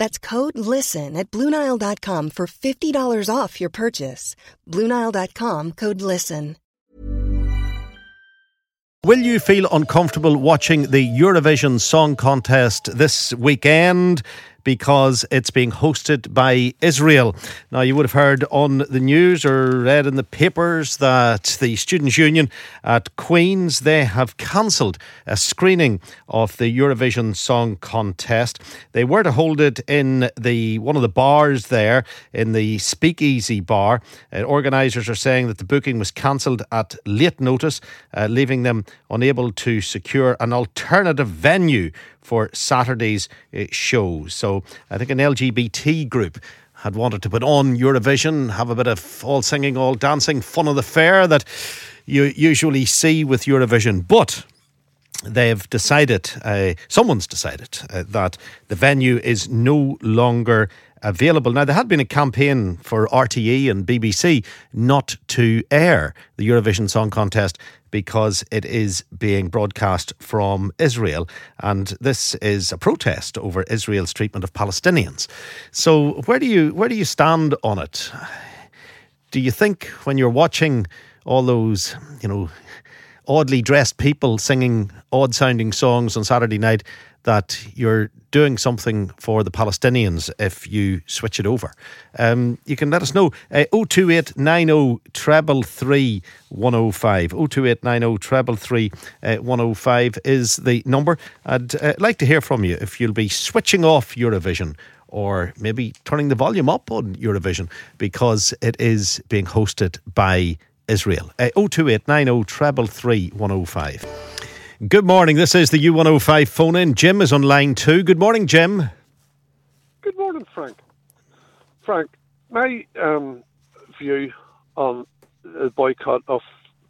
That's code LISTEN at Bluenile.com for $50 off your purchase. Bluenile.com code LISTEN. Will you feel uncomfortable watching the Eurovision Song Contest this weekend? Because it's being hosted by Israel. Now, you would have heard on the news or read in the papers that the Students' Union at Queen's they have cancelled a screening of the Eurovision Song Contest. They were to hold it in the one of the bars there in the Speakeasy bar. Uh, organisers are saying that the booking was cancelled at late notice, uh, leaving them unable to secure an alternative venue for Saturday's uh, show. So I think an LGBT group had wanted to put on Eurovision, have a bit of all singing, all dancing, fun of the fair that you usually see with Eurovision. But they've decided, uh, someone's decided, uh, that the venue is no longer available. Now, there had been a campaign for RTE and BBC not to air the Eurovision Song Contest because it is being broadcast from Israel. And this is a protest over Israel's treatment of Palestinians. So, where do you, where do you stand on it? Do you think when you're watching all those, you know, oddly dressed people singing odd sounding songs on Saturday night, that you're doing something for the Palestinians if you switch it over. Um, you can let us know. Uh, 02890 treble 3 105. 02890 treble 3 uh, 105 is the number. I'd uh, like to hear from you if you'll be switching off Eurovision or maybe turning the volume up on Eurovision because it is being hosted by Israel. Uh, 02890 treble 3 105. Good morning. This is the U105 phone in. Jim is on line two. Good morning, Jim. Good morning, Frank. Frank, my um, view on the boycott of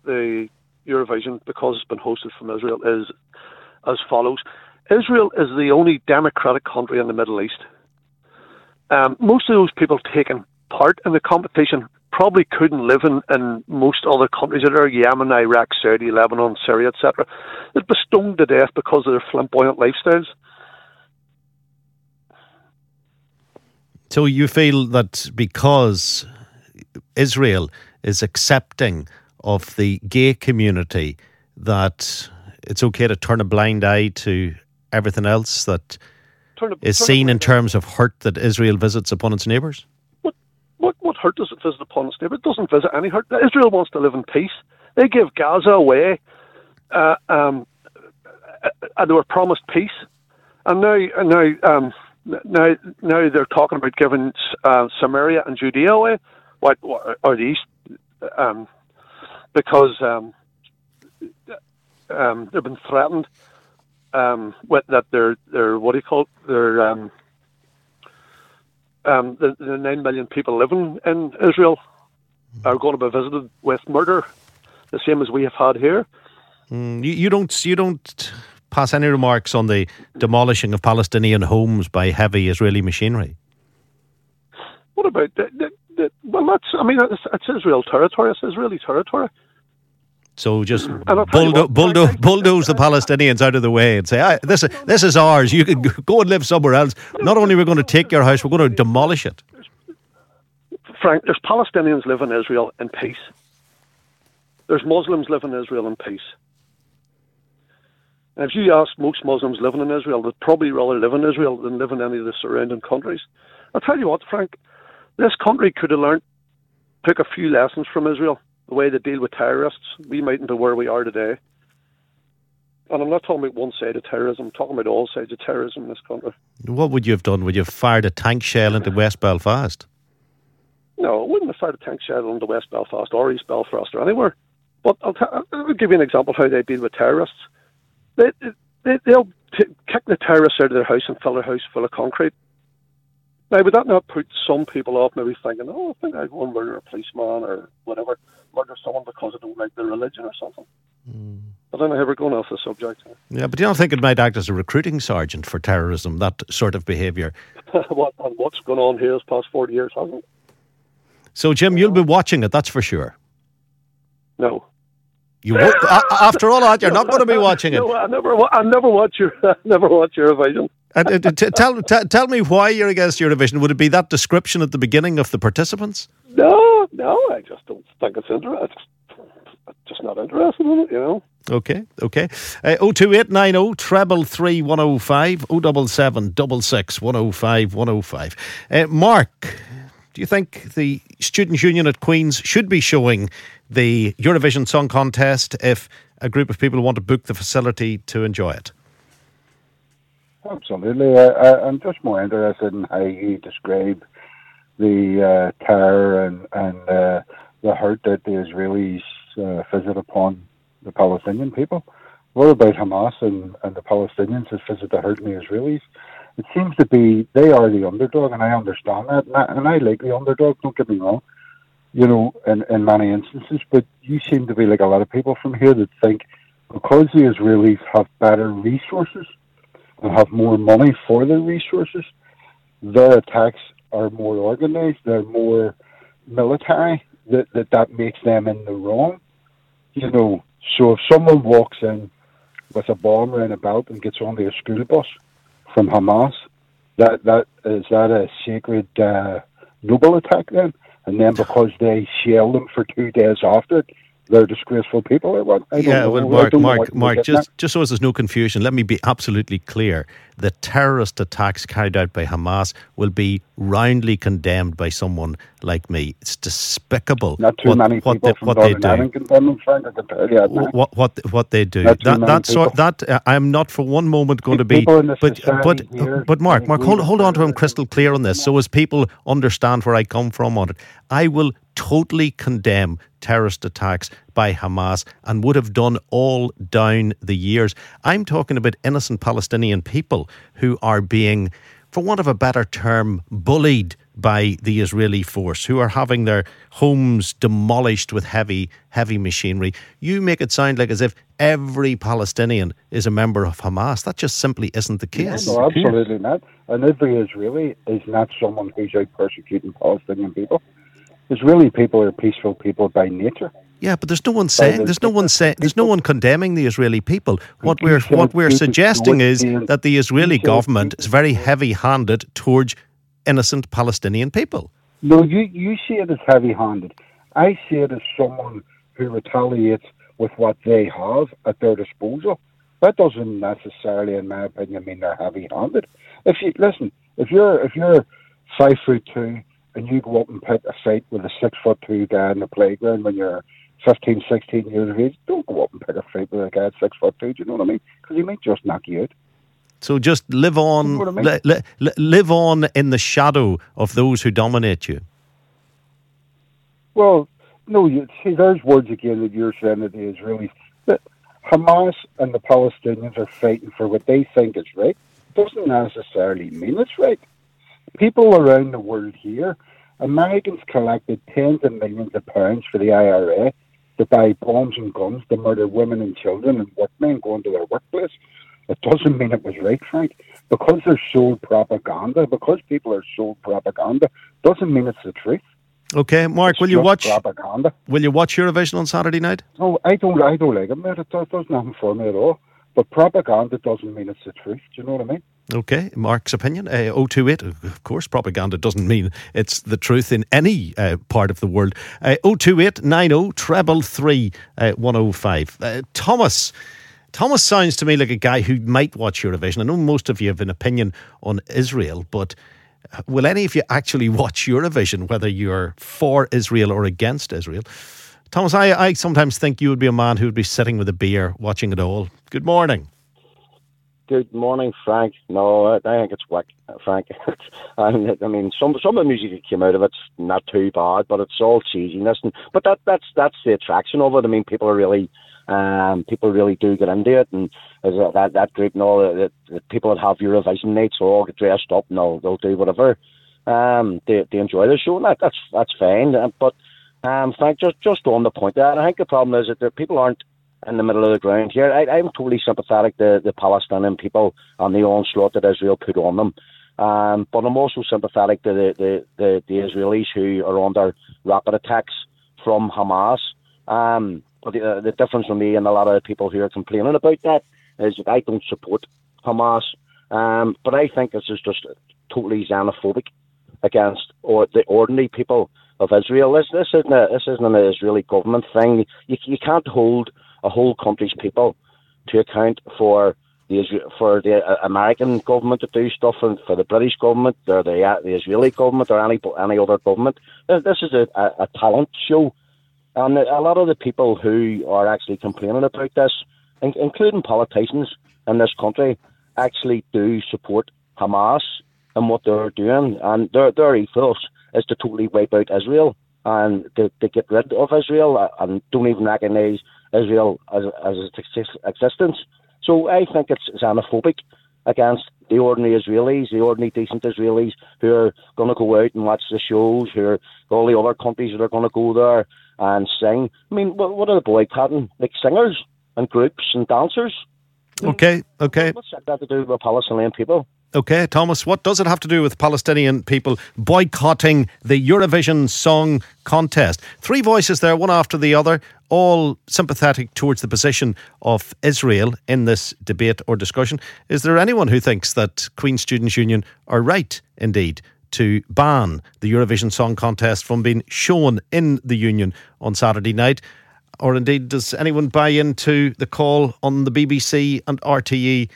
the Eurovision because it's been hosted from Israel is as follows. Israel is the only democratic country in the Middle East. Um, most of those people taking part in the competition probably couldn't live in, in most other countries that are Yemen, Iraq, Saudi, Lebanon, Syria, etc. They'd be stoned to death because of their flamboyant lifestyles. So you feel that because Israel is accepting of the gay community, that it's okay to turn a blind eye to everything else that a, is seen in terms of hurt that Israel visits upon its neighbours? What what hurt does it visit upon its neighbour? It doesn't visit any hurt. Israel wants to live in peace. They give Gaza away, uh, um, and they were promised peace, and now now um, now now they're talking about giving uh, Samaria and Judea away, what, or the east, um, because um, um, they've been threatened um, with that they're they're what do you call it? They're um, the, the nine million people living in Israel are going to be visited with murder, the same as we have had here. Mm, you, you don't you don't pass any remarks on the demolishing of Palestinian homes by heavy Israeli machinery. What about the, the, well? That's I mean it's, it's Israel territory. It's Israeli territory. So just bulldo- bulldo- bulldoze the Palestinians out of the way and say, "This this is ours. You can go and live somewhere else." Not only are we going to take your house, we're going to demolish it. Frank, there's Palestinians live in Israel in peace. There's Muslims live in Israel in peace. And if you ask most Muslims living in Israel, they'd probably rather live in Israel than live in any of the surrounding countries. I'll tell you what, Frank, this country could have learned, took a few lessons from Israel the way they deal with terrorists, we mightn't be where we are today. And I'm not talking about one side of terrorism, I'm talking about all sides of terrorism in this country. What would you have done? Would you have fired a tank shell into West Belfast? No, I wouldn't have fired a tank shell into West Belfast or East Belfast or anywhere. But I'll, t- I'll give you an example of how they deal with terrorists. They, they, they'll t- kick the terrorists out of their house and fill their house full of concrete. Now, would that not put some people off maybe thinking, oh, I think I'd go and murder a policeman or whatever, murder someone because I don't like their religion or something? Mm. I don't know how we're going off the subject. Yeah, but you don't think it might act as a recruiting sergeant for terrorism, that sort of behaviour? what, what's gone on here this past 40 years, hasn't it? So, Jim, you'll be watching it, that's for sure. No. You won't, after all that, you're not going to be watching it. No, I never, I never watch your, I never watch Eurovision. Uh, t- tell, t- tell me why you're against Eurovision. Would it be that description at the beginning of the participants? No, no, I just don't think it's interesting. Just not interested in it, you know. Okay, okay. Uh, 02890 treble 3105 077 66 105 105. Uh, Mark, do you think the Students' Union at Queen's should be showing the Eurovision Song Contest if a group of people want to book the facility to enjoy it? Absolutely. I, am just more interested in how you describe the uh, terror and, and uh, the hurt that the Israelis uh, visit upon the Palestinian people. What about Hamas and, and the Palestinians that visit the hurt in the Israelis? It seems to be they are the underdog, and I understand that, and I, and I like the underdog. Don't get me wrong, you know, in, in many instances. But you seem to be like a lot of people from here that think because the Israelis have better resources and have more money for their resources, their attacks are more organized. They're more military. That that that makes them in the wrong. You know, so if someone walks in with a bomb around a belt and gets onto a school bus from Hamas, that that is that a sacred uh, noble attack then? And then because they shell them for two days after, they're disgraceful people yeah, well, Mark, Mark, Mark, just, just so there's no confusion, let me be absolutely clear. The terrorist attacks carried out by Hamas will be roundly condemned by someone like me. It's despicable. Not too what, many what people they, from what they do. Condemn Frank, I can tell you that what, what, what they do. Not that, that sort, that uh, I'm not for one moment going to be. But, but, but Mark, Mark, hold, hold on to him crystal clear on this so as people understand where I come from on it. I will totally condemn terrorist attacks by Hamas and would have done all down the years. I'm talking about innocent Palestinian people who are being, for want of a better term, bullied by the Israeli force, who are having their homes demolished with heavy, heavy machinery. You make it sound like as if every Palestinian is a member of Hamas. That just simply isn't the case. No, absolutely not. And every Israeli is not someone who's out persecuting Palestinian people. Israeli people are peaceful people by nature. Yeah, but there's no one saying there's no one saying there's no one condemning the Israeli people. What we're what we're suggesting is that the Israeli government is very heavy-handed towards innocent Palestinian people. No, you you see it as heavy-handed. I see it as someone who retaliates with what they have at their disposal. That doesn't necessarily, in my opinion, mean they're heavy-handed. If you listen, if you're if you're five foot two and you go up and pick a fight with a six foot two guy in the playground when you're 15, 16 years of age, don't go up and pick a fight with a guy at six foot two. Do you know what I mean? Because he might just knock you out. So just live on, you know I mean? li- li- live on in the shadow of those who dominate you. Well, no, you see, there's words again that you're saying that the Israelis, that Hamas and the Palestinians are fighting for what they think is right. Doesn't necessarily mean it's right. People around the world here, Americans collected tens of millions of pounds for the IRA to buy bombs and guns to murder women and children and workmen going to their workplace. It doesn't mean it was right, Frank. Because they're sold propaganda, because people are sold propaganda, doesn't mean it's the truth. Okay, Mark, it's will you watch propaganda? Will you watch Eurovision on Saturday night? No, I don't. I don't like it, mate. It does, does nothing for me at all. But propaganda doesn't mean it's the truth. Do you know what I mean? Okay, Mark's opinion. Uh, 028, of course, propaganda doesn't mean it's the truth in any uh, part of the world. Uh, 028 90 treble 3 uh, 105. Uh, Thomas. Thomas sounds to me like a guy who might watch Eurovision. I know most of you have an opinion on Israel, but uh, will any of you actually watch Eurovision, whether you're for Israel or against Israel? Thomas, I, I sometimes think you would be a man who would be sitting with a beer watching it all. Good morning. Good morning, Frank. No, I think it's whack, Frank. I mean, some some of the music that came out of it's not too bad, but it's all cheesiness. And, but that that's that's the attraction of it. I mean, people are really um, people really do get into it, and that that group and all the, the people that have Eurovision nights will all get dressed up and they'll, they'll do whatever. Um, they they enjoy the show, and that, that's that's fine. Uh, but um, Frank, just just on the point that I think the problem is that people aren't in the middle of the ground here. I, I'm totally sympathetic to the Palestinian people and the onslaught that Israel put on them. Um, but I'm also sympathetic to the, the, the, the, Israelis who are under rapid attacks from Hamas. Um, but the, uh, the difference for me and a lot of the people who are complaining about that is that I don't support Hamas. Um, but I think this is just totally xenophobic against or the ordinary people of Israel. This, this isn't a, this isn't an Israeli government thing. You, you can't hold a whole country's people to account for the for the uh, American government to do stuff and for the British government or the uh, the Israeli government or any any other government. This is a, a, talent show, and a lot of the people who are actually complaining about this, including politicians in this country, actually do support Hamas and what they're doing, and their their ethos is to totally wipe out Israel and to, to get rid of Israel and don't even recognise Israel as, as its existence. So I think it's xenophobic against the ordinary Israelis, the ordinary decent Israelis who are going to go out and watch the shows, who are all the other countries that are going to go there and sing. I mean, what, what are the boycotting? Like singers and groups and dancers? Okay, okay. What's that got to do with Palestinian people? Okay, Thomas, what does it have to do with Palestinian people boycotting the Eurovision Song Contest? Three voices there, one after the other, all sympathetic towards the position of Israel in this debate or discussion. Is there anyone who thinks that Queen Students' Union are right, indeed, to ban the Eurovision Song Contest from being shown in the Union on Saturday night? Or indeed, does anyone buy into the call on the BBC and RTE?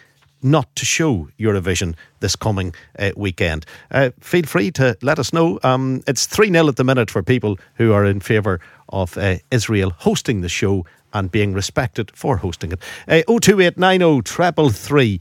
Not to show Eurovision this coming uh, weekend. Uh, feel free to let us know. Um, it's 3 0 at the minute for people who are in favour of uh, Israel hosting the show and being respected for hosting it. Uh, 02890 treble three.